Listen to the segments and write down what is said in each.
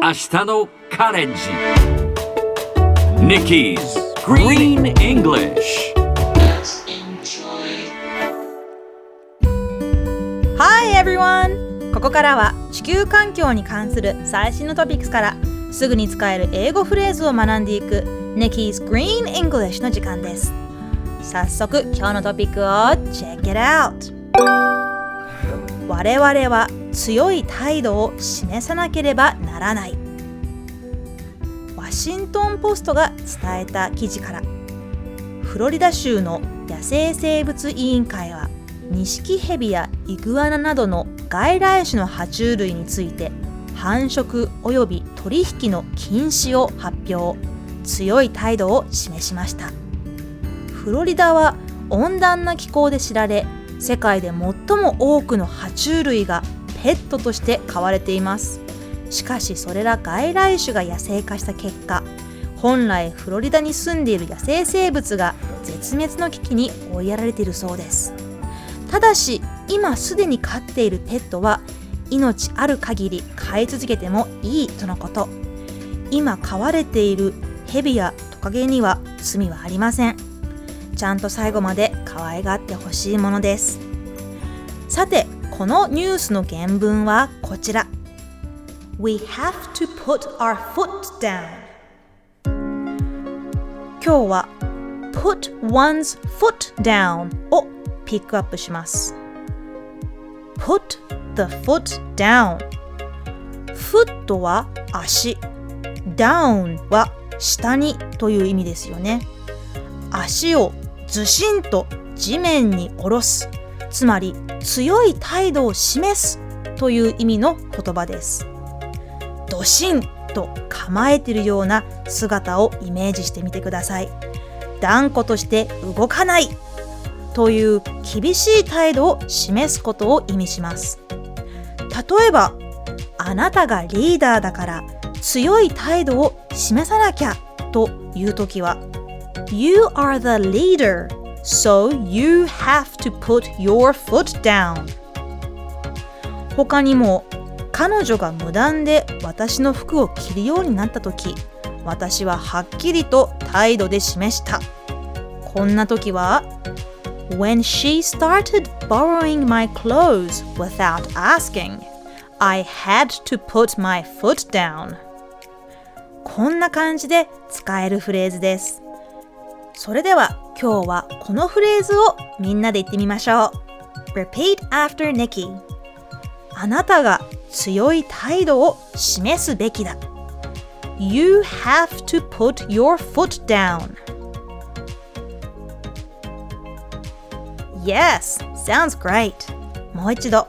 明日のカレンジ。はい everyone. ここからは地球環境に関する最新のトピックスからすぐに使える英語フレーズを学んでいく Nikki's Green English の時間です。早速今日のトピックをチェックアウト我々は強い態度を示さなければならない。ワシントン・ポストが伝えた記事からフロリダ州の野生生物委員会はニシキヘビやイグアナなどの外来種の爬虫類について繁殖及び取引の禁止を発表強い態度を示しましたフロリダは温暖な気候で知られ世界で最も多くの爬虫類がペットとして飼われています。しかしそれら外来種が野生化した結果本来フロリダに住んでいる野生生物が絶滅の危機に追いやられているそうです。ただし今すでに飼っているペットは命ある限り飼い続けてもいいとのこと。今飼われているヘビやトカゲには罪はありません。ちゃんと最後まで可愛がってほしいものです。さてこのニュースの原文はこちら We have to put our foot down 今日は put one's foot down をピックアップします put the foot down foot は足 down は下にという意味ですよね足をずしんと地面に下ろすつまり強い態度を示すという意味の言葉です。ドシンと構えているような姿をイメージしてみてください。断固として動かないという厳しい態度を示すことを意味します。例えばあなたがリーダーだから強い態度を示さなきゃという時は You are the leader so you have to put your foot down 他にも彼女が無断で私の服を着るようになった時私ははっきりと態度で示したこんな時は When she started borrowing my clothes without asking, I had to put my foot down. こんな感じで使えるフレーズです。それでは今日はこのフレーズをみんなで言ってみましょう。Repeat after Nikki. あなたが強い態度を示すべきだ。You have to put your foot down. Yes, sounds great. もう一度。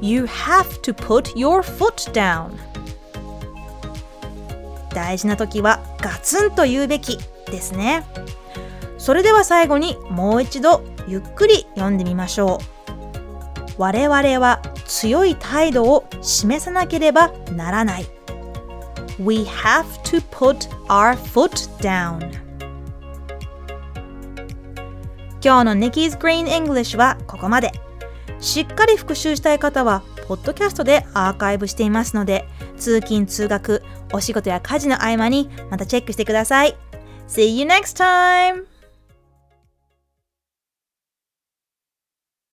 You have to put your foot down. 大事な時はガツンと言うべきですね。それでは最後にもう一度ゆっくり読んでみましょう。我々は強い態度を示さなければならない。We have to put our foot down. 今日の Nikki's Green English はここまで。しっかり復習したい方は、ポッドキャストでアーカイブしていますので、通勤・通学、お仕事や家事の合間にまたチェックしてください。See you next time!